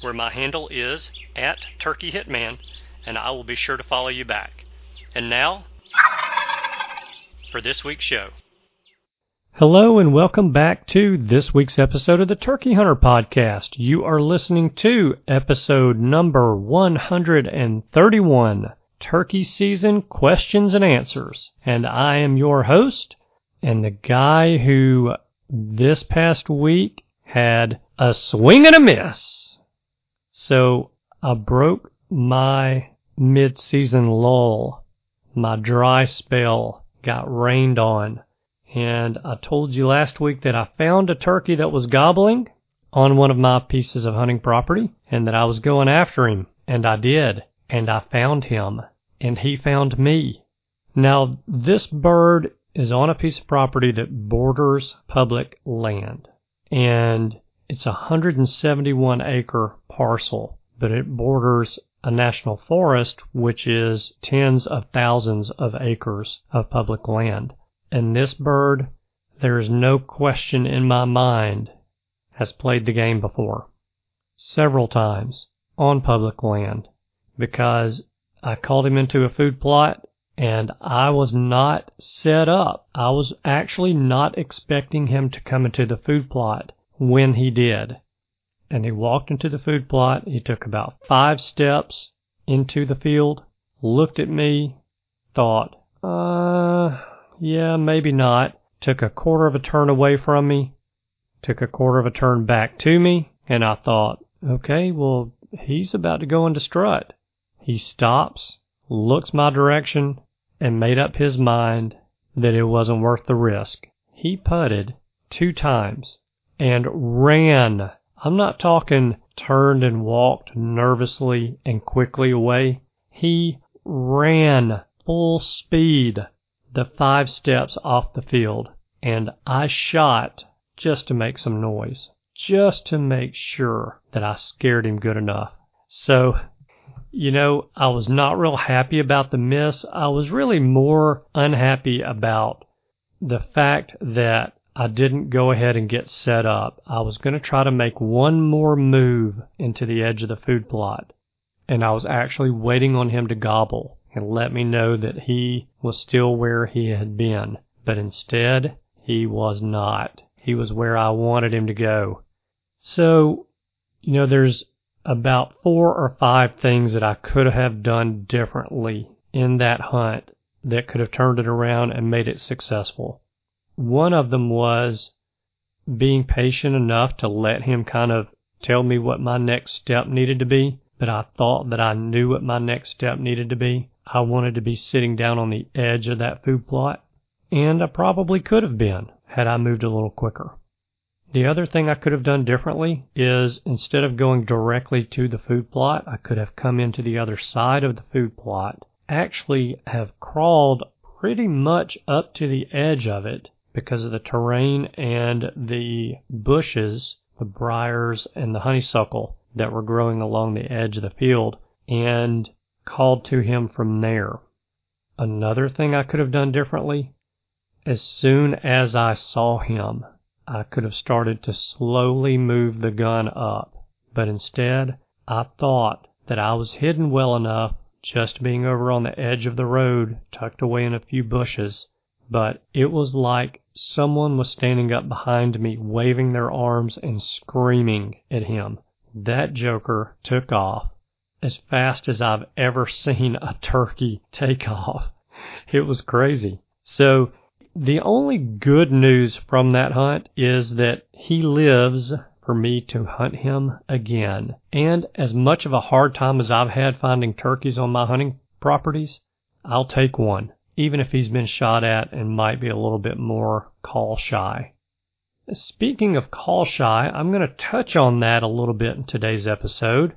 where my handle is at Turkey Hitman, and I will be sure to follow you back. And now, for this week's show. Hello, and welcome back to this week's episode of the Turkey Hunter Podcast. You are listening to episode number 131 Turkey Season Questions and Answers. And I am your host, and the guy who this past week had a swing and a miss. So I broke my mid-season lull. My dry spell got rained on. And I told you last week that I found a turkey that was gobbling on one of my pieces of hunting property and that I was going after him. And I did. And I found him. And he found me. Now, this bird is on a piece of property that borders public land. And it's a 171 acre parcel, but it borders a national forest, which is tens of thousands of acres of public land. And this bird, there is no question in my mind, has played the game before. Several times on public land because I called him into a food plot and I was not set up. I was actually not expecting him to come into the food plot when he did. And he walked into the food plot. He took about five steps into the field, looked at me, thought, uh, yeah, maybe not. Took a quarter of a turn away from me, took a quarter of a turn back to me, and I thought, okay, well, he's about to go into strut. He stops, looks my direction, and made up his mind that it wasn't worth the risk. He putted two times and ran. I'm not talking turned and walked nervously and quickly away. He ran full speed the five steps off the field, and I shot just to make some noise, just to make sure that I scared him good enough. So, you know, I was not real happy about the miss. I was really more unhappy about the fact that I didn't go ahead and get set up. I was going to try to make one more move into the edge of the food plot, and I was actually waiting on him to gobble and let me know that he was still where he had been. But instead, he was not. He was where I wanted him to go. So, you know, there's about four or five things that I could have done differently in that hunt that could have turned it around and made it successful. One of them was being patient enough to let him kind of tell me what my next step needed to be, but I thought that I knew what my next step needed to be. I wanted to be sitting down on the edge of that food plot, and I probably could have been had I moved a little quicker. The other thing I could have done differently is instead of going directly to the food plot, I could have come into the other side of the food plot, actually have crawled pretty much up to the edge of it because of the terrain and the bushes, the briars and the honeysuckle that were growing along the edge of the field, and called to him from there. Another thing I could have done differently, as soon as I saw him, I could have started to slowly move the gun up, but instead I thought that I was hidden well enough just being over on the edge of the road, tucked away in a few bushes, but it was like someone was standing up behind me, waving their arms and screaming at him. That joker took off, as fast as I've ever seen a turkey take off. It was crazy. So the only good news from that hunt is that he lives for me to hunt him again. And as much of a hard time as I've had finding turkeys on my hunting properties, I'll take one, even if he's been shot at and might be a little bit more call shy. Speaking of call shy, I'm going to touch on that a little bit in today's episode.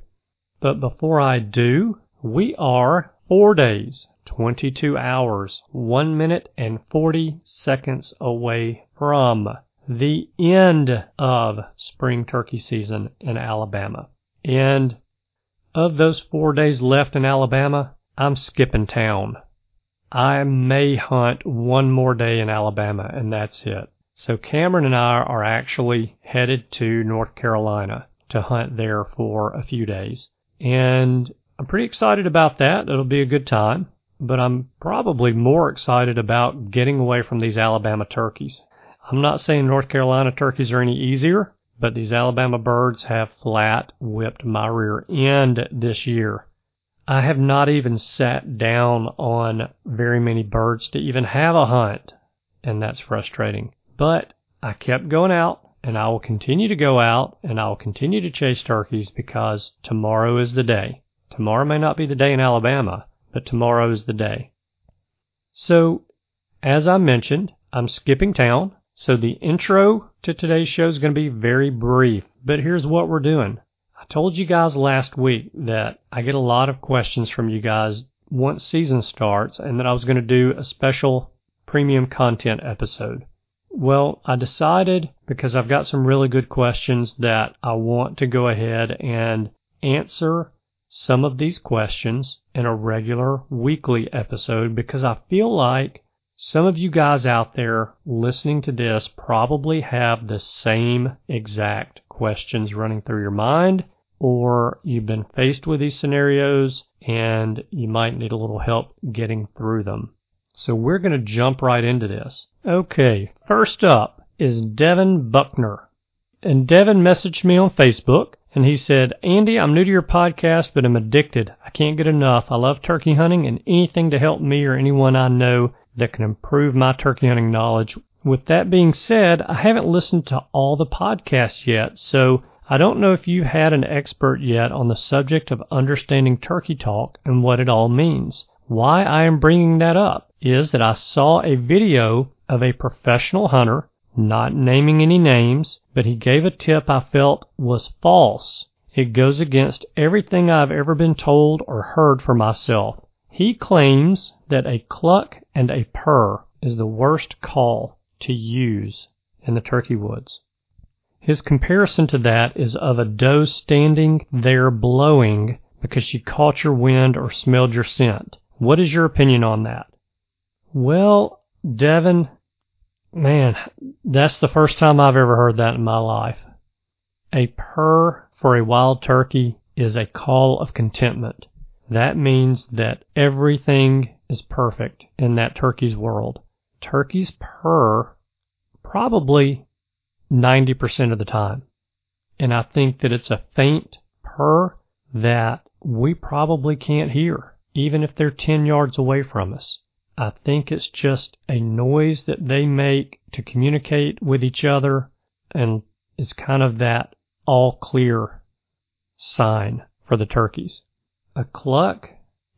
But before I do, we are four days, 22 hours, 1 minute and 40 seconds away from the end of spring turkey season in Alabama. And of those four days left in Alabama, I'm skipping town. I may hunt one more day in Alabama, and that's it. So Cameron and I are actually headed to North Carolina to hunt there for a few days. And I'm pretty excited about that. It'll be a good time. But I'm probably more excited about getting away from these Alabama turkeys. I'm not saying North Carolina turkeys are any easier, but these Alabama birds have flat whipped my rear end this year. I have not even sat down on very many birds to even have a hunt, and that's frustrating. But I kept going out, and I will continue to go out, and I will continue to chase turkeys because tomorrow is the day. Tomorrow may not be the day in Alabama, but tomorrow is the day. So, as I mentioned, I'm skipping town. So the intro to today's show is going to be very brief, but here's what we're doing. Told you guys last week that I get a lot of questions from you guys once season starts and that I was going to do a special premium content episode. Well, I decided because I've got some really good questions that I want to go ahead and answer some of these questions in a regular weekly episode because I feel like some of you guys out there listening to this probably have the same exact questions running through your mind, or you've been faced with these scenarios and you might need a little help getting through them. So we're going to jump right into this. Okay, first up is Devin Buckner. And Devin messaged me on Facebook and he said, Andy, I'm new to your podcast, but I'm addicted. I can't get enough. I love turkey hunting and anything to help me or anyone I know that can improve my turkey hunting knowledge. With that being said, I haven't listened to all the podcasts yet, so I don't know if you've had an expert yet on the subject of understanding turkey talk and what it all means. Why I am bringing that up is that I saw a video of a professional hunter, not naming any names, but he gave a tip I felt was false. It goes against everything I've ever been told or heard for myself. He claims that a cluck and a purr is the worst call to use in the turkey woods. His comparison to that is of a doe standing there blowing because she caught your wind or smelled your scent. What is your opinion on that? Well, Devin, man, that's the first time I've ever heard that in my life. A purr for a wild turkey is a call of contentment. That means that everything is perfect in that turkey's world. Turkeys purr probably 90% of the time. And I think that it's a faint purr that we probably can't hear, even if they're 10 yards away from us. I think it's just a noise that they make to communicate with each other, and it's kind of that all clear sign for the turkeys. A cluck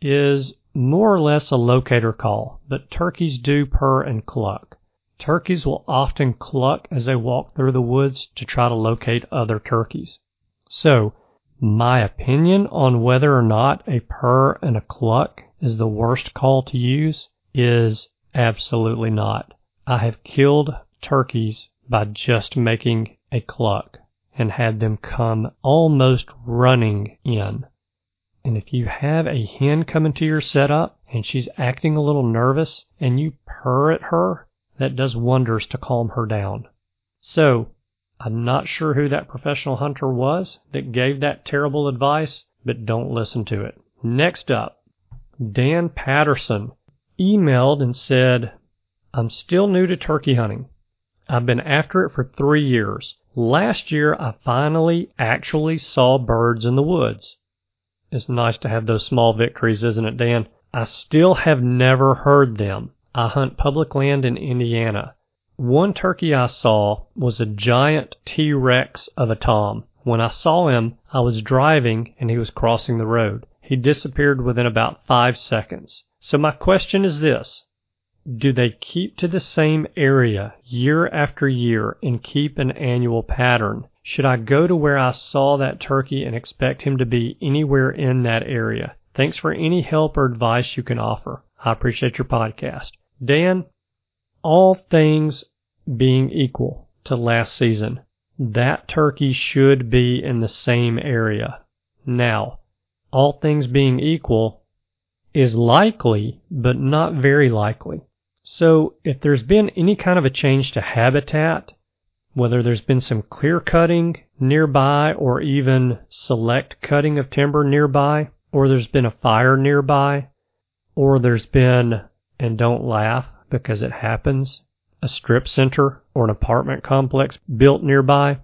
is more or less a locator call, but turkeys do purr and cluck. Turkeys will often cluck as they walk through the woods to try to locate other turkeys. So, my opinion on whether or not a purr and a cluck is the worst call to use is absolutely not. I have killed turkeys by just making a cluck and had them come almost running in. And if you have a hen coming to your setup and she's acting a little nervous and you purr at her, that does wonders to calm her down. So, I'm not sure who that professional hunter was that gave that terrible advice, but don't listen to it. Next up, Dan Patterson emailed and said, I'm still new to turkey hunting. I've been after it for three years. Last year, I finally actually saw birds in the woods. It's nice to have those small victories, isn't it, Dan? I still have never heard them. I hunt public land in Indiana. One turkey I saw was a giant T Rex of a Tom. When I saw him, I was driving and he was crossing the road. He disappeared within about five seconds. So my question is this Do they keep to the same area year after year and keep an annual pattern? Should I go to where I saw that turkey and expect him to be anywhere in that area? Thanks for any help or advice you can offer. I appreciate your podcast. Dan, all things being equal to last season, that turkey should be in the same area. Now, all things being equal is likely, but not very likely. So if there's been any kind of a change to habitat, whether there's been some clear cutting nearby or even select cutting of timber nearby, or there's been a fire nearby, or there's been, and don't laugh because it happens, a strip center or an apartment complex built nearby,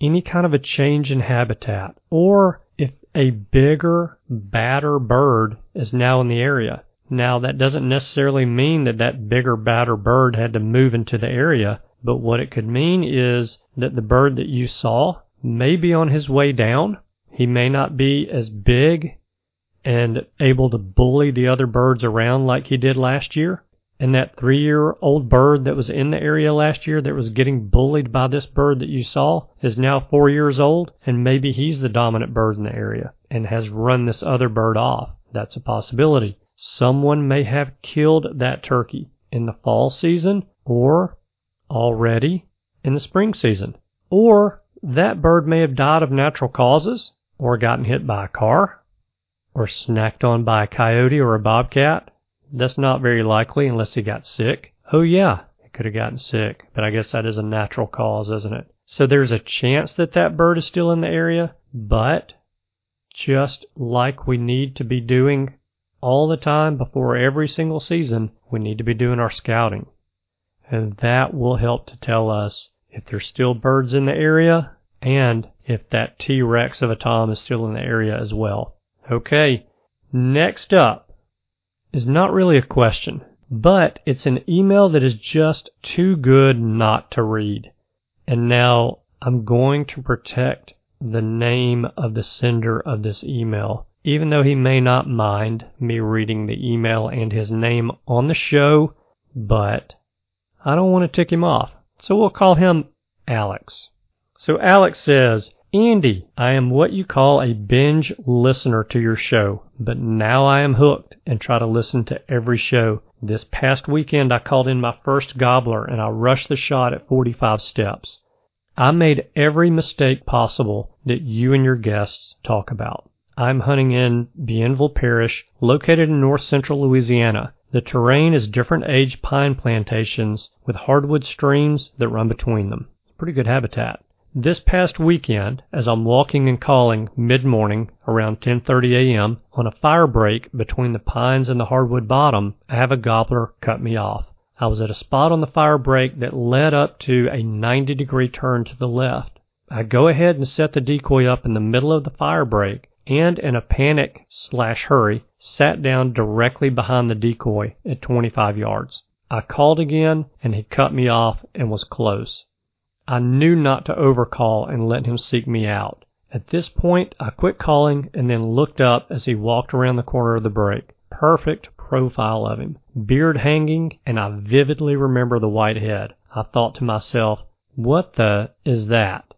any kind of a change in habitat, or if a bigger, badder bird is now in the area. Now, that doesn't necessarily mean that that bigger, badder bird had to move into the area, but what it could mean is that the bird that you saw may be on his way down. He may not be as big and able to bully the other birds around like he did last year. And that three year old bird that was in the area last year that was getting bullied by this bird that you saw is now four years old, and maybe he's the dominant bird in the area and has run this other bird off. That's a possibility. Someone may have killed that turkey in the fall season or already in the spring season. Or that bird may have died of natural causes or gotten hit by a car or snacked on by a coyote or a bobcat. That's not very likely unless he got sick. Oh, yeah, he could have gotten sick, but I guess that is a natural cause, isn't it? So there's a chance that that bird is still in the area, but just like we need to be doing all the time before every single season, we need to be doing our scouting. And that will help to tell us if there's still birds in the area and if that T Rex of a Tom is still in the area as well. Okay, next up is not really a question, but it's an email that is just too good not to read. And now I'm going to protect the name of the sender of this email, even though he may not mind me reading the email and his name on the show, but I don't want to tick him off. So we'll call him Alex. So Alex says, Andy, I am what you call a binge listener to your show, but now I am hooked and try to listen to every show. This past weekend I called in my first gobbler and I rushed the shot at 45 steps. I made every mistake possible that you and your guests talk about. I'm hunting in Bienville Parish, located in north central Louisiana. The terrain is different age pine plantations with hardwood streams that run between them. Pretty good habitat. This past weekend, as I'm walking and calling mid-morning around 10:30 a.m. on a fire break between the pines and the hardwood bottom, I have a gobbler cut me off. I was at a spot on the fire break that led up to a 90 degree turn to the left. I go ahead and set the decoy up in the middle of the fire break and in a panic slash hurry sat down directly behind the decoy at 25 yards. I called again and he cut me off and was close. I knew not to overcall and let him seek me out. At this point, I quit calling and then looked up as he walked around the corner of the break. Perfect profile of him. Beard hanging, and I vividly remember the white head. I thought to myself, what the is that?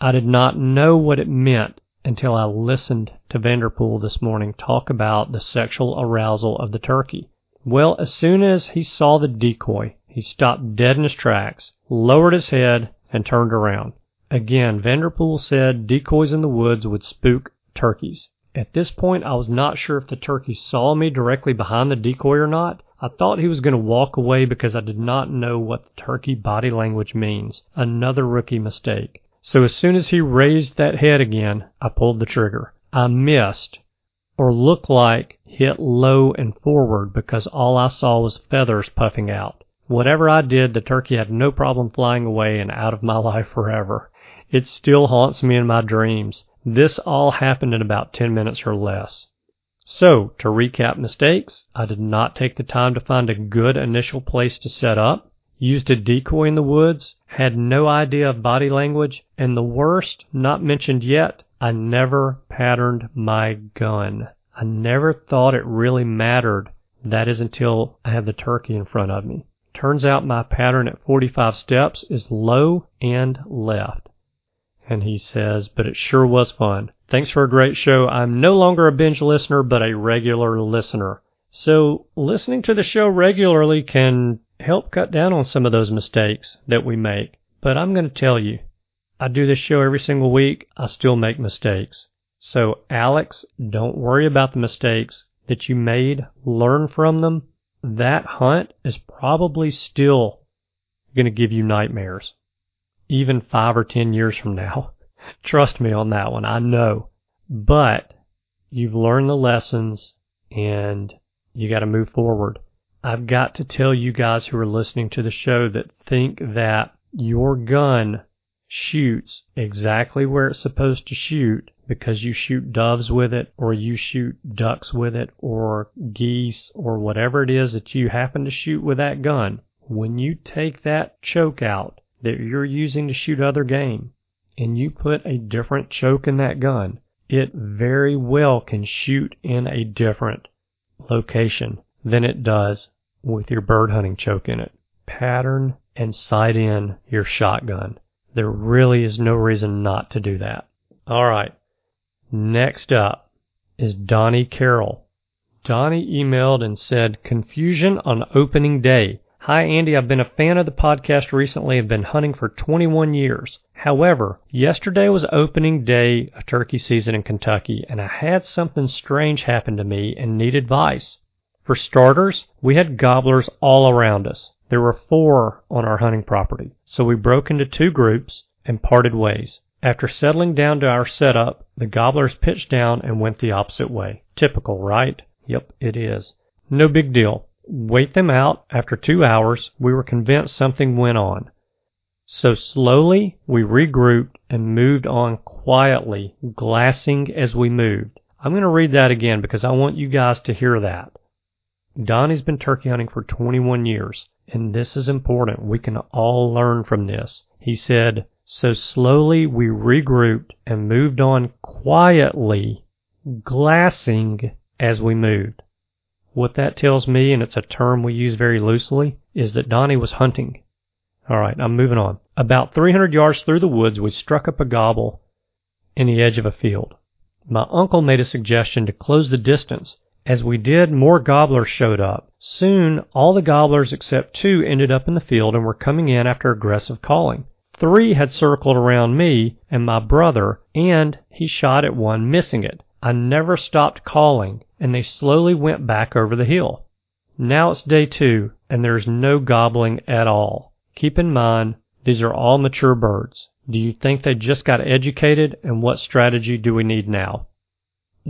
I did not know what it meant until I listened to Vanderpool this morning talk about the sexual arousal of the turkey. Well, as soon as he saw the decoy, he stopped dead in his tracks, lowered his head, and turned around. Again, Vanderpool said decoys in the woods would spook turkeys. At this point, I was not sure if the turkey saw me directly behind the decoy or not. I thought he was going to walk away because I did not know what the turkey body language means. Another rookie mistake. So as soon as he raised that head again, I pulled the trigger. I missed, or looked like hit low and forward because all I saw was feathers puffing out. Whatever I did, the turkey had no problem flying away and out of my life forever. It still haunts me in my dreams. This all happened in about 10 minutes or less. So, to recap mistakes, I did not take the time to find a good initial place to set up, used a decoy in the woods, had no idea of body language, and the worst, not mentioned yet, I never patterned my gun. I never thought it really mattered. That is until I had the turkey in front of me. Turns out my pattern at 45 steps is low and left. And he says, but it sure was fun. Thanks for a great show. I'm no longer a binge listener, but a regular listener. So listening to the show regularly can help cut down on some of those mistakes that we make. But I'm going to tell you, I do this show every single week. I still make mistakes. So Alex, don't worry about the mistakes that you made. Learn from them. That hunt is probably still going to give you nightmares, even five or ten years from now. Trust me on that one. I know. But you've learned the lessons and you got to move forward. I've got to tell you guys who are listening to the show that think that your gun shoots exactly where it's supposed to shoot because you shoot doves with it or you shoot ducks with it or geese or whatever it is that you happen to shoot with that gun. When you take that choke out that you're using to shoot other game and you put a different choke in that gun, it very well can shoot in a different location than it does with your bird hunting choke in it. Pattern and sight in your shotgun. There really is no reason not to do that. All right. Next up is Donnie Carroll. Donnie emailed and said, Confusion on opening day. Hi, Andy. I've been a fan of the podcast recently and been hunting for 21 years. However, yesterday was opening day of turkey season in Kentucky, and I had something strange happen to me and need advice. For starters, we had gobblers all around us. There were four on our hunting property, so we broke into two groups and parted ways. After settling down to our setup, the gobblers pitched down and went the opposite way. Typical, right? Yep, it is. No big deal. Wait them out. After two hours, we were convinced something went on. So slowly we regrouped and moved on quietly, glassing as we moved. I'm going to read that again because I want you guys to hear that. Donnie's been turkey hunting for 21 years, and this is important. We can all learn from this. He said, So slowly we regrouped and moved on quietly, glassing as we moved. What that tells me, and it's a term we use very loosely, is that Donnie was hunting. All right, I'm moving on. About 300 yards through the woods, we struck up a gobble in the edge of a field. My uncle made a suggestion to close the distance. As we did, more gobblers showed up. Soon, all the gobblers except two ended up in the field and were coming in after aggressive calling. Three had circled around me and my brother, and he shot at one, missing it. I never stopped calling, and they slowly went back over the hill. Now it's day two, and there's no gobbling at all. Keep in mind, these are all mature birds. Do you think they just got educated, and what strategy do we need now?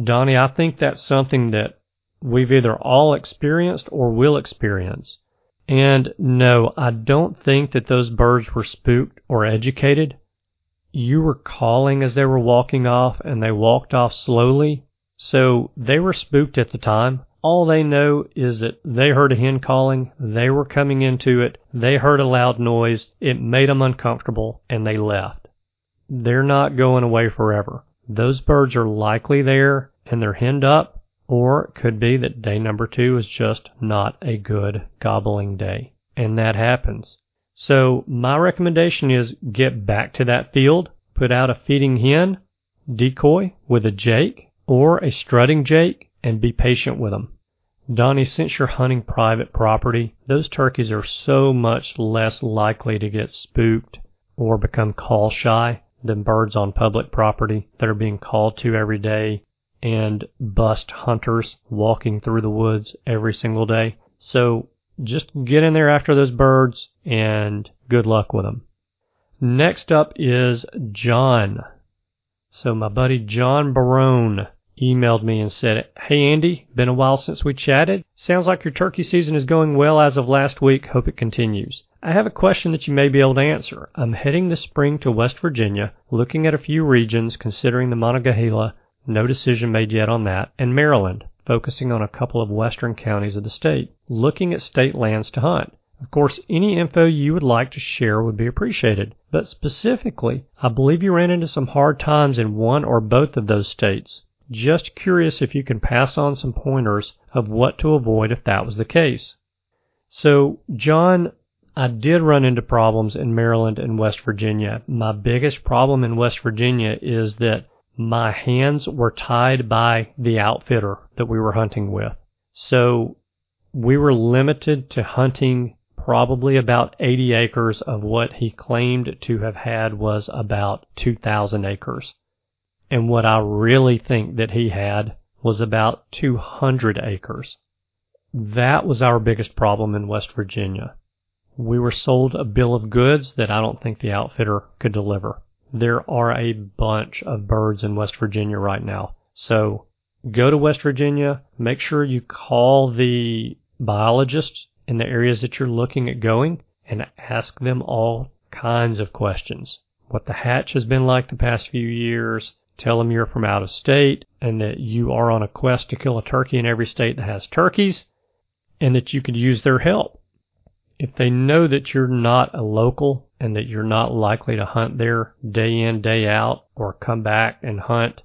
Donnie, I think that's something that we've either all experienced or will experience. And no, I don't think that those birds were spooked or educated. You were calling as they were walking off, and they walked off slowly. So they were spooked at the time. All they know is that they heard a hen calling, they were coming into it, they heard a loud noise, it made them uncomfortable, and they left. They're not going away forever. Those birds are likely there and they're henned up, or it could be that day number two is just not a good gobbling day. And that happens. So my recommendation is get back to that field, put out a feeding hen, decoy with a jake or a strutting jake, and be patient with them. Donnie, since you're hunting private property, those turkeys are so much less likely to get spooked or become call shy than birds on public property that are being called to every day and bust hunters walking through the woods every single day. So just get in there after those birds and good luck with them. Next up is John. So my buddy John Barone emailed me and said, Hey Andy, been a while since we chatted. Sounds like your turkey season is going well as of last week. Hope it continues. I have a question that you may be able to answer. I'm heading this spring to West Virginia, looking at a few regions, considering the Monongahela, no decision made yet on that, and Maryland, focusing on a couple of western counties of the state, looking at state lands to hunt. Of course, any info you would like to share would be appreciated, but specifically, I believe you ran into some hard times in one or both of those states. Just curious if you can pass on some pointers of what to avoid if that was the case. So, John, I did run into problems in Maryland and West Virginia. My biggest problem in West Virginia is that my hands were tied by the outfitter that we were hunting with. So we were limited to hunting probably about 80 acres of what he claimed to have had was about 2,000 acres. And what I really think that he had was about 200 acres. That was our biggest problem in West Virginia. We were sold a bill of goods that I don't think the outfitter could deliver. There are a bunch of birds in West Virginia right now. So go to West Virginia, make sure you call the biologists in the areas that you're looking at going and ask them all kinds of questions. What the hatch has been like the past few years, Tell them you're from out of state and that you are on a quest to kill a turkey in every state that has turkeys and that you could use their help. If they know that you're not a local and that you're not likely to hunt there day in, day out, or come back and hunt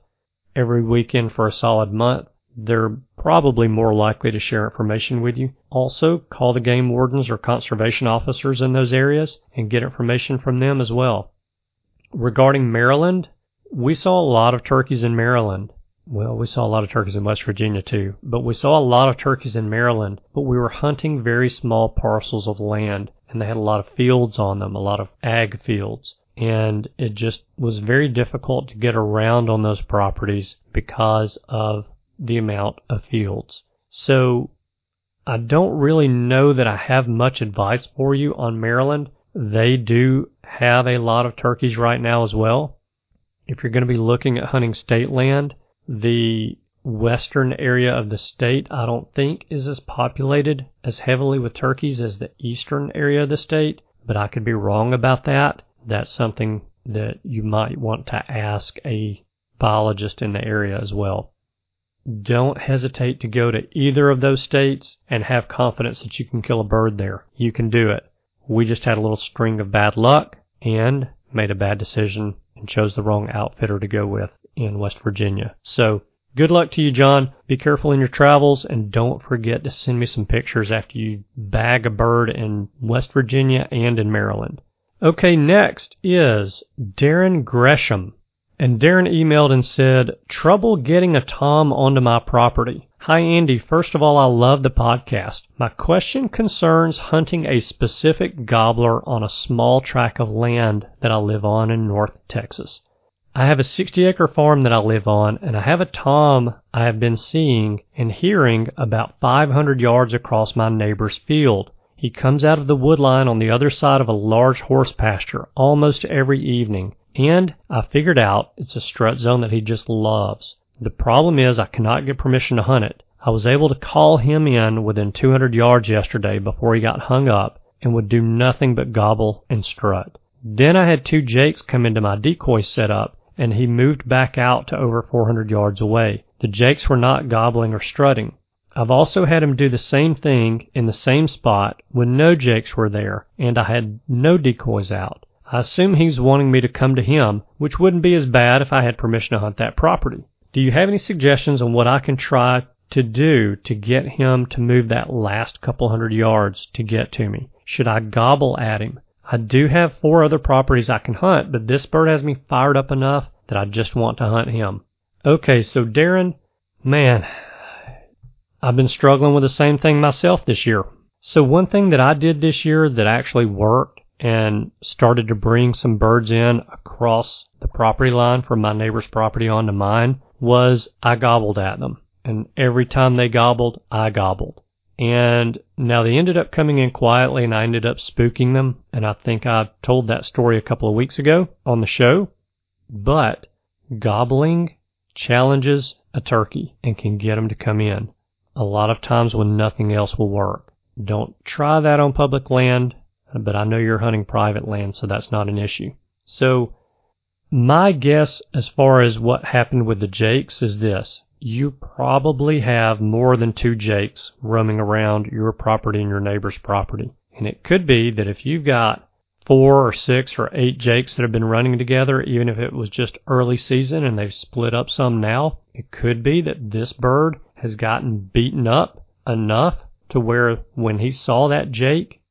every weekend for a solid month, they're probably more likely to share information with you. Also, call the game wardens or conservation officers in those areas and get information from them as well. Regarding Maryland, we saw a lot of turkeys in Maryland. Well, we saw a lot of turkeys in West Virginia too, but we saw a lot of turkeys in Maryland, but we were hunting very small parcels of land and they had a lot of fields on them, a lot of ag fields. And it just was very difficult to get around on those properties because of the amount of fields. So I don't really know that I have much advice for you on Maryland. They do have a lot of turkeys right now as well if you're going to be looking at hunting state land, the western area of the state I don't think is as populated as heavily with turkeys as the eastern area of the state, but I could be wrong about that. That's something that you might want to ask a biologist in the area as well. Don't hesitate to go to either of those states and have confidence that you can kill a bird there. You can do it. We just had a little string of bad luck and made a bad decision and chose the wrong outfitter to go with in West Virginia. So good luck to you, John. Be careful in your travels and don't forget to send me some pictures after you bag a bird in West Virginia and in Maryland. Okay, next is Darren Gresham. And Darren emailed and said, Trouble getting a tom onto my property. Hi, Andy. First of all, I love the podcast. My question concerns hunting a specific gobbler on a small tract of land that I live on in North Texas. I have a 60 acre farm that I live on, and I have a tom I have been seeing and hearing about 500 yards across my neighbor's field. He comes out of the woodline on the other side of a large horse pasture almost every evening, and I figured out it's a strut zone that he just loves. The problem is I cannot get permission to hunt it. I was able to call him in within 200 yards yesterday before he got hung up and would do nothing but gobble and strut. Then I had two jakes come into my decoy setup and he moved back out to over 400 yards away. The jakes were not gobbling or strutting. I've also had him do the same thing in the same spot when no jakes were there and I had no decoys out. I assume he's wanting me to come to him, which wouldn't be as bad if I had permission to hunt that property. Do you have any suggestions on what I can try to do to get him to move that last couple hundred yards to get to me? Should I gobble at him? I do have four other properties I can hunt, but this bird has me fired up enough that I just want to hunt him. Okay, so Darren, man, I've been struggling with the same thing myself this year. So one thing that I did this year that actually worked and started to bring some birds in across the property line from my neighbor's property onto mine was I gobbled at them. And every time they gobbled, I gobbled. And now they ended up coming in quietly and I ended up spooking them. And I think I told that story a couple of weeks ago on the show. But gobbling challenges a turkey and can get them to come in. a lot of times when nothing else will work. Don't try that on public land, but I know you're hunting private land, so that's not an issue. So, my guess as far as what happened with the Jakes is this. You probably have more than two Jakes roaming around your property and your neighbor's property. And it could be that if you've got four or six or eight Jakes that have been running together, even if it was just early season and they've split up some now, it could be that this bird has gotten beaten up enough to where when he saw that Jake,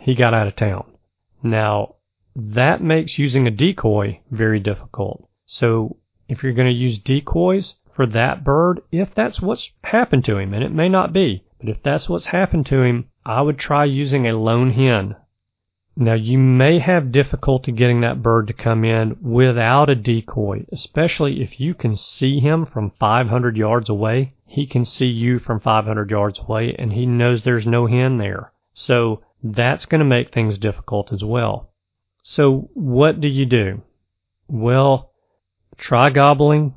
he got out of town. Now, that makes using a decoy very difficult. So if you're going to use decoys for that bird, if that's what's happened to him, and it may not be, but if that's what's happened to him, I would try using a lone hen. Now you may have difficulty getting that bird to come in without a decoy, especially if you can see him from 500 yards away. He can see you from 500 yards away and he knows there's no hen there. So that's going to make things difficult as well. So what do you do? Well, try gobbling.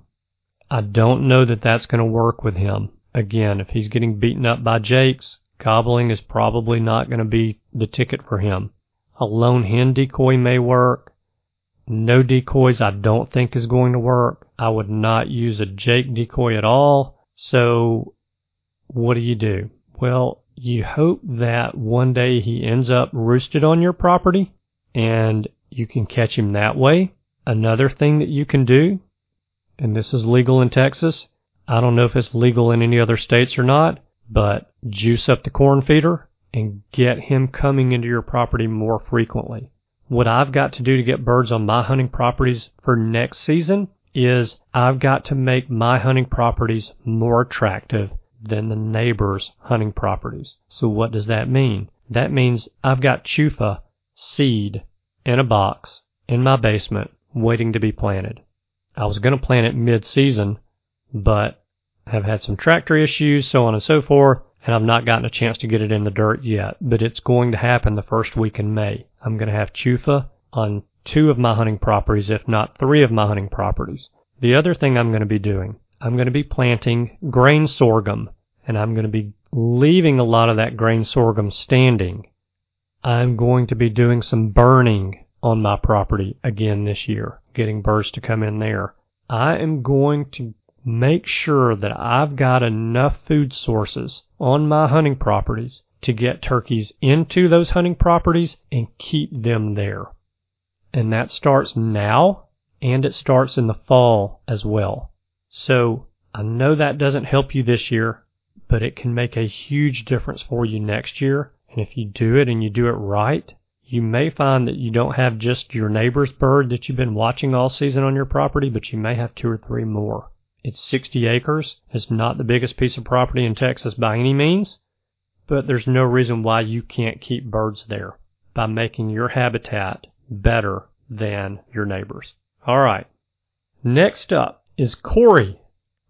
I don't know that that's going to work with him. Again, if he's getting beaten up by Jakes, gobbling is probably not going to be the ticket for him. A lone hen decoy may work. No decoys I don't think is going to work. I would not use a Jake decoy at all. So what do you do? Well, you hope that one day he ends up roosted on your property and you can catch him that way. Another thing that you can do, and this is legal in Texas. I don't know if it's legal in any other states or not, but juice up the corn feeder and get him coming into your property more frequently. What I've got to do to get birds on my hunting properties for next season is I've got to make my hunting properties more attractive than the neighbor's hunting properties. So what does that mean? That means I've got chufa seed in a box in my basement waiting to be planted. I was going to plant it mid-season, but have had some tractor issues, so on and so forth, and I've not gotten a chance to get it in the dirt yet, but it's going to happen the first week in May. I'm going to have chufa on two of my hunting properties, if not three of my hunting properties. The other thing I'm going to be doing, I'm going to be planting grain sorghum, and I'm going to be leaving a lot of that grain sorghum standing. I'm going to be doing some burning on my property again this year, getting birds to come in there. I am going to make sure that I've got enough food sources on my hunting properties to get turkeys into those hunting properties and keep them there. And that starts now and it starts in the fall as well. So I know that doesn't help you this year, but it can make a huge difference for you next year. And if you do it and you do it right, you may find that you don't have just your neighbor's bird that you've been watching all season on your property, but you may have two or three more. It's 60 acres. It's not the biggest piece of property in Texas by any means, but there's no reason why you can't keep birds there by making your habitat better than your neighbors. All right. Next up is Corey.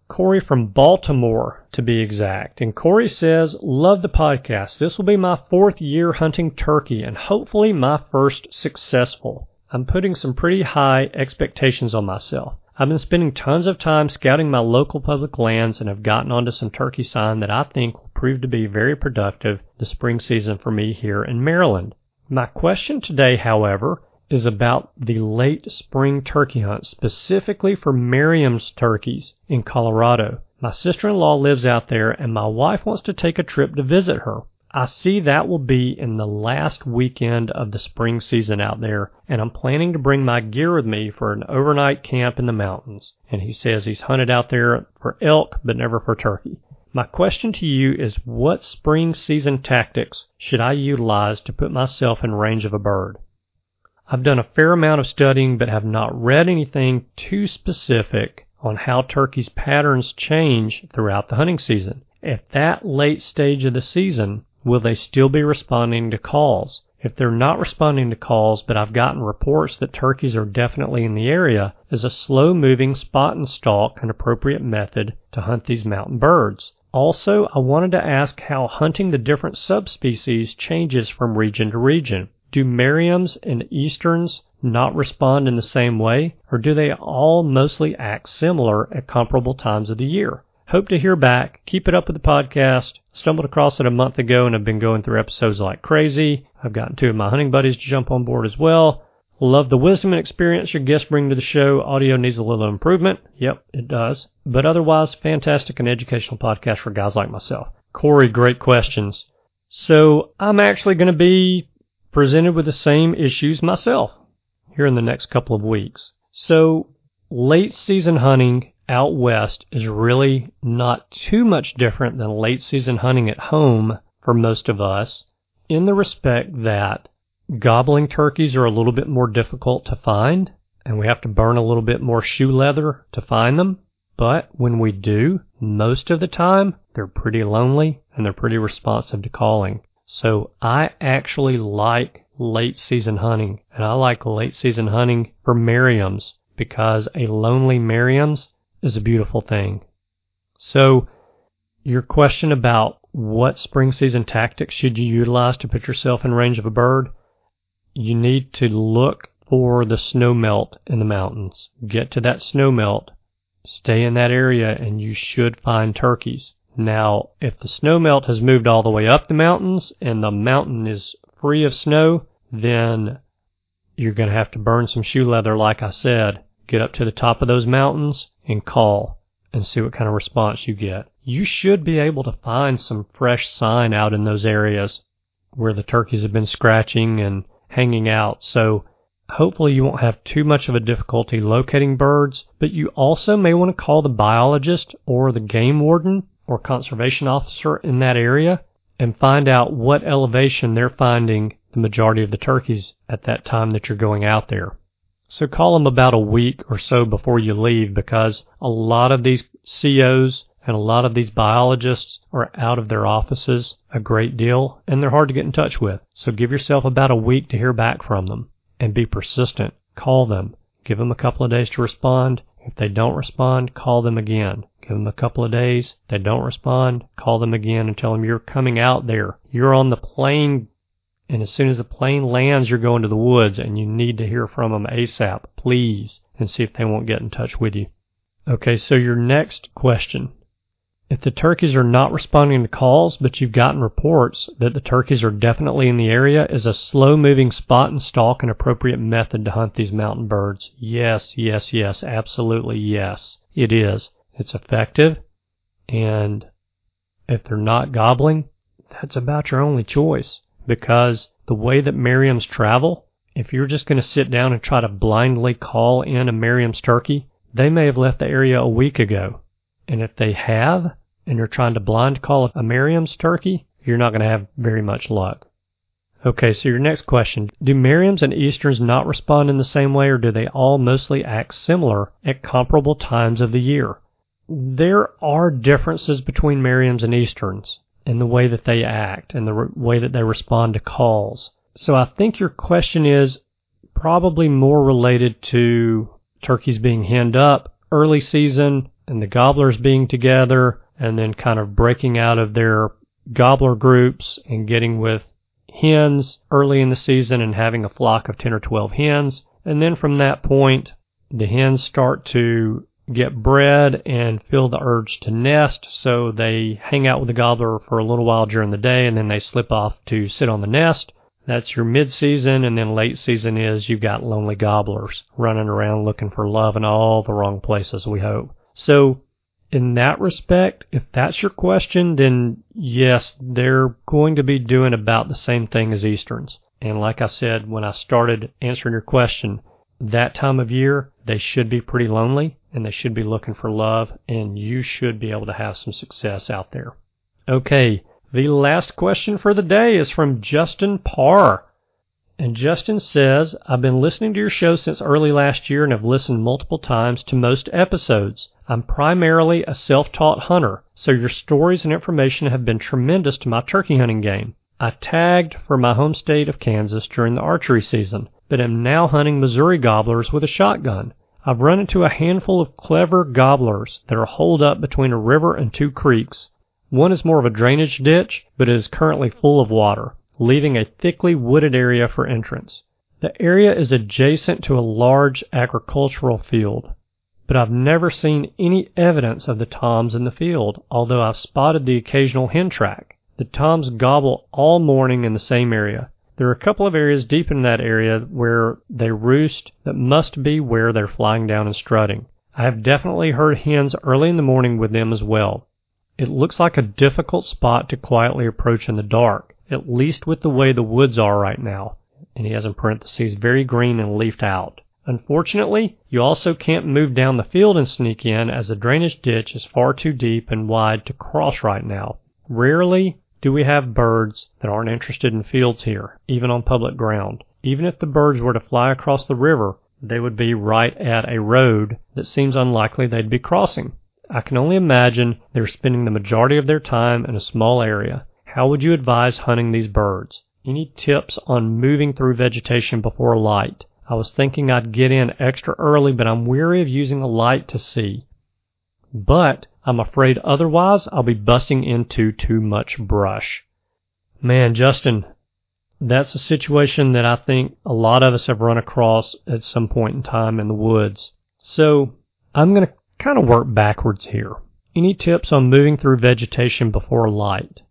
Corey from Baltimore, to be exact. And Corey says, Love the podcast. This will be my fourth year hunting turkey and hopefully my first successful. I'm putting some pretty high expectations on myself. I've been spending tons of time scouting my local public lands and have gotten onto some turkey sign that I think will prove to be very productive the spring season for me here in Maryland. My question today, however, is about the late spring turkey hunt, specifically for Merriam's turkeys in Colorado. My sister-in-law lives out there and my wife wants to take a trip to visit her. I see that will be in the last weekend of the spring season out there, and I'm planning to bring my gear with me for an overnight camp in the mountains. And he says he's hunted out there for elk, but never for turkey. My question to you is what spring season tactics should I utilize to put myself in range of a bird? I've done a fair amount of studying, but have not read anything too specific on how turkeys' patterns change throughout the hunting season. At that late stage of the season, will they still be responding to calls? If they're not responding to calls, but I've gotten reports that turkeys are definitely in the area, is a slow moving spot and stalk an appropriate method to hunt these mountain birds? Also, I wanted to ask how hunting the different subspecies changes from region to region. Do Merriam's and Easterns not respond in the same way, or do they all mostly act similar at comparable times of the year? Hope to hear back. Keep it up with the podcast. Stumbled across it a month ago and have been going through episodes like crazy. I've gotten two of my hunting buddies to jump on board as well. Love the wisdom and experience your guests bring to the show. Audio needs a little improvement. Yep, it does. But otherwise, fantastic and educational podcast for guys like myself. Corey, great questions. So I'm actually going to be presented with the same issues myself here in the next couple of weeks. So late season hunting out west is really not too much different than late season hunting at home for most of us in the respect that Gobbling turkeys are a little bit more difficult to find, and we have to burn a little bit more shoe leather to find them. But when we do, most of the time, they're pretty lonely and they're pretty responsive to calling. So I actually like late season hunting, and I like late season hunting for Merriam's because a lonely Merriam's is a beautiful thing. So your question about what spring season tactics should you utilize to put yourself in range of a bird? you need to look for the snow melt in the mountains. Get to that snow melt, stay in that area, and you should find turkeys. Now, if the snow melt has moved all the way up the mountains and the mountain is free of snow, then you're going to have to burn some shoe leather, like I said. Get up to the top of those mountains and call and see what kind of response you get. You should be able to find some fresh sign out in those areas where the turkeys have been scratching and hanging out. So hopefully you won't have too much of a difficulty locating birds, but you also may want to call the biologist or the game warden or conservation officer in that area and find out what elevation they're finding the majority of the turkeys at that time that you're going out there. So call them about a week or so before you leave because a lot of these COs and a lot of these biologists are out of their offices a great deal and they're hard to get in touch with. So give yourself about a week to hear back from them and be persistent. Call them. Give them a couple of days to respond. If they don't respond, call them again. Give them a couple of days. They don't respond, call them again and tell them you're coming out there. You're on the plane and as soon as the plane lands, you're going to the woods and you need to hear from them ASAP, please, and see if they won't get in touch with you. Okay, so your next question if the turkeys are not responding to calls, but you've gotten reports that the turkeys are definitely in the area, is a slow moving spot and stalk an appropriate method to hunt these mountain birds? Yes, yes, yes, absolutely yes. It is. It's effective. And if they're not gobbling, that's about your only choice. Because the way that Merriam's travel, if you're just going to sit down and try to blindly call in a Merriam's turkey, they may have left the area a week ago and if they have, and you're trying to blind call a Merriam's turkey, you're not going to have very much luck. Okay, so your next question. Do Merriam's and Easterns not respond in the same way, or do they all mostly act similar at comparable times of the year? There are differences between Merriam's and Easterns in the way that they act and the re- way that they respond to calls. So I think your question is probably more related to turkeys being henned up early season and the gobblers being together and then kind of breaking out of their gobbler groups and getting with hens early in the season and having a flock of 10 or 12 hens. And then from that point, the hens start to get bred and feel the urge to nest. So they hang out with the gobbler for a little while during the day and then they slip off to sit on the nest. That's your mid season. And then late season is you've got lonely gobblers running around looking for love in all the wrong places, we hope. So in that respect, if that's your question, then yes, they're going to be doing about the same thing as Easterns. And like I said, when I started answering your question, that time of year, they should be pretty lonely and they should be looking for love and you should be able to have some success out there. Okay. The last question for the day is from Justin Parr. And Justin says, I've been listening to your show since early last year and have listened multiple times to most episodes. I'm primarily a self-taught hunter, so your stories and information have been tremendous to my turkey hunting game. I tagged for my home state of Kansas during the archery season, but am now hunting Missouri gobblers with a shotgun. I've run into a handful of clever gobblers that are holed up between a river and two creeks. One is more of a drainage ditch, but is currently full of water leaving a thickly wooded area for entrance. The area is adjacent to a large agricultural field. but I've never seen any evidence of the toms in the field, although I've spotted the occasional hen track. The toms gobble all morning in the same area. There are a couple of areas deep in that area where they roost that must be where they're flying down and strutting. I have definitely heard hens early in the morning with them as well. It looks like a difficult spot to quietly approach in the dark, at least with the way the woods are right now. And he has in parentheses very green and leafed out. Unfortunately, you also can't move down the field and sneak in as the drainage ditch is far too deep and wide to cross right now. Rarely do we have birds that aren't interested in fields here, even on public ground. Even if the birds were to fly across the river, they would be right at a road that seems unlikely they'd be crossing. I can only imagine they're spending the majority of their time in a small area. How would you advise hunting these birds? Any tips on moving through vegetation before light? I was thinking I'd get in extra early, but I'm weary of using a light to see. But I'm afraid otherwise I'll be busting into too much brush. Man, Justin, that's a situation that I think a lot of us have run across at some point in time in the woods. So I'm going to kind of work backwards here. Any tips on moving through vegetation before light?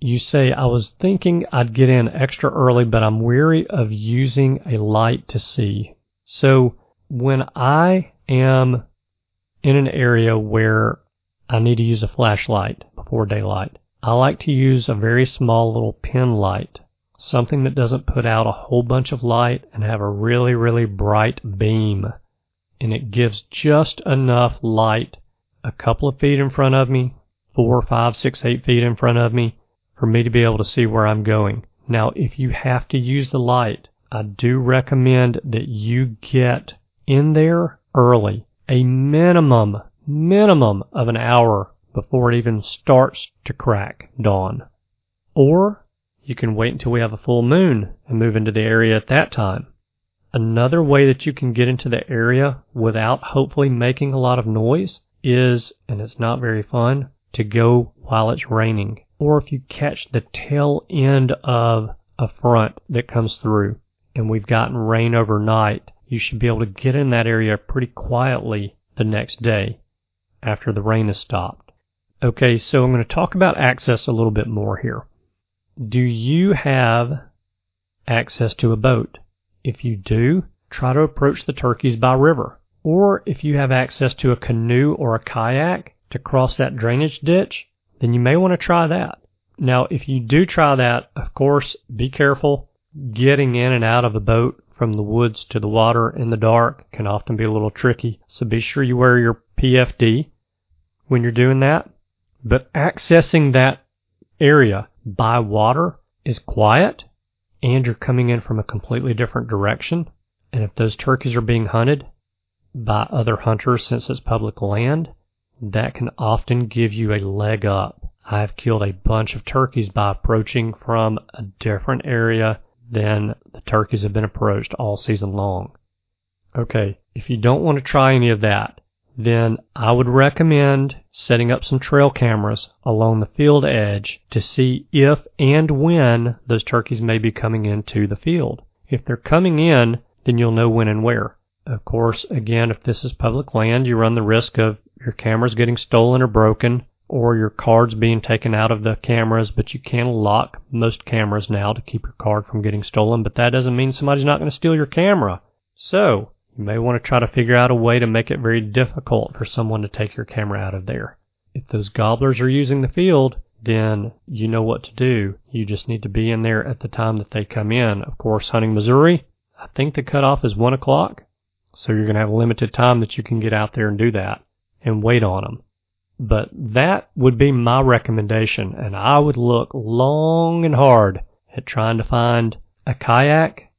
You say, I was thinking I'd get in extra early, but I'm weary of using a light to see. So when I am in an area where I need to use a flashlight before daylight, I like to use a very small little pin light something that doesn't put out a whole bunch of light and have a really, really bright beam. And it gives just enough light a couple of feet in front of me, four, five, six, eight feet in front of me, for me to be able to see where I'm going. Now, if you have to use the light, I do recommend that you get in there early, a minimum, minimum of an hour before it even starts to crack dawn. Or you can wait until we have a full moon and move into the area at that time. Another way that you can get into the area without hopefully making a lot of noise is, and it's not very fun, to go while it's raining. Or if you catch the tail end of a front that comes through and we've gotten rain overnight, you should be able to get in that area pretty quietly the next day after the rain has stopped. Okay, so I'm going to talk about access a little bit more here. Do you have access to a boat? If you do, try to approach the turkeys by river. Or if you have access to a canoe or a kayak to cross that drainage ditch, then you may want to try that. Now, if you do try that, of course, be careful. Getting in and out of a boat from the woods to the water in the dark can often be a little tricky, so be sure you wear your PFD when you're doing that. But accessing that area by water is quiet and you're coming in from a completely different direction, and if those turkeys are being hunted by other hunters since it's public land, that can often give you a leg up. I've killed a bunch of turkeys by approaching from a different area than the turkeys have been approached all season long. Okay, if you don't want to try any of that, then I would recommend setting up some trail cameras along the field edge to see if and when those turkeys may be coming into the field. If they're coming in, then you'll know when and where. Of course, again, if this is public land, you run the risk of your cameras getting stolen or broken or your cards being taken out of the cameras, but you can lock most cameras now to keep your card from getting stolen, but that doesn't mean somebody's not going to steal your camera. So, you may want to try to figure out a way to make it very difficult for someone to take your camera out of there. If those gobblers are using the field, then you know what to do. You just need to be in there at the time that they come in. Of course, hunting Missouri, I think the cutoff is 1 o'clock. So you're going to have limited time that you can get out there and do that and wait on them. But that would be my recommendation. And I would look long and hard at trying to find a kayak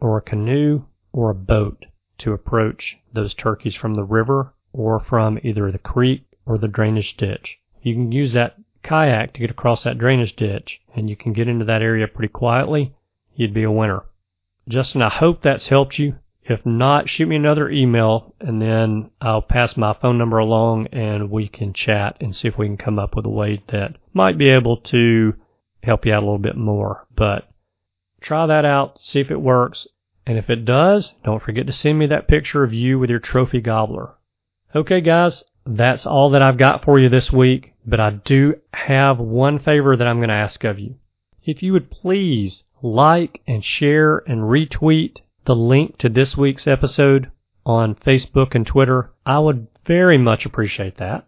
or a canoe or a boat to approach those turkeys from the river or from either the creek or the drainage ditch. You can use that kayak to get across that drainage ditch and you can get into that area pretty quietly. You'd be a winner. Justin, I hope that's helped you. If not, shoot me another email and then I'll pass my phone number along and we can chat and see if we can come up with a way that might be able to help you out a little bit more. But try that out, see if it works. And if it does, don't forget to send me that picture of you with your trophy gobbler. Okay, guys, that's all that I've got for you this week, but I do have one favor that I'm going to ask of you. If you would please like and share and retweet the link to this week's episode on Facebook and Twitter, I would very much appreciate that.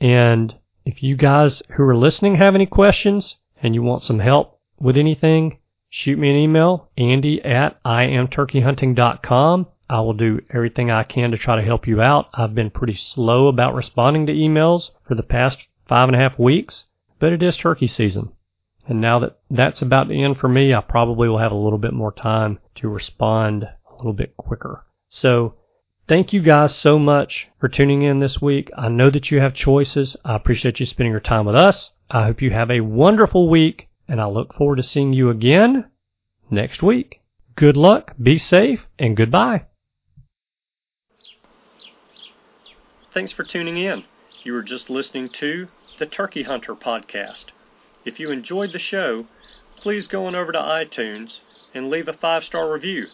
And if you guys who are listening have any questions and you want some help with anything, shoot me an email, andy at iamturkeyhunting.com. I will do everything I can to try to help you out. I've been pretty slow about responding to emails for the past five and a half weeks, but it is turkey season. And now that that's about to end for me, I probably will have a little bit more time to respond a little bit quicker. So thank you guys so much for tuning in this week. I know that you have choices. I appreciate you spending your time with us. I hope you have a wonderful week and I look forward to seeing you again next week. Good luck, be safe, and goodbye. Thanks for tuning in. You were just listening to the Turkey Hunter podcast. If you enjoyed the show, please go on over to iTunes and leave a five star review.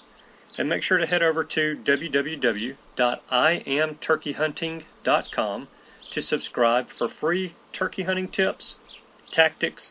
And make sure to head over to www.iamturkeyhunting.com to subscribe for free turkey hunting tips, tactics,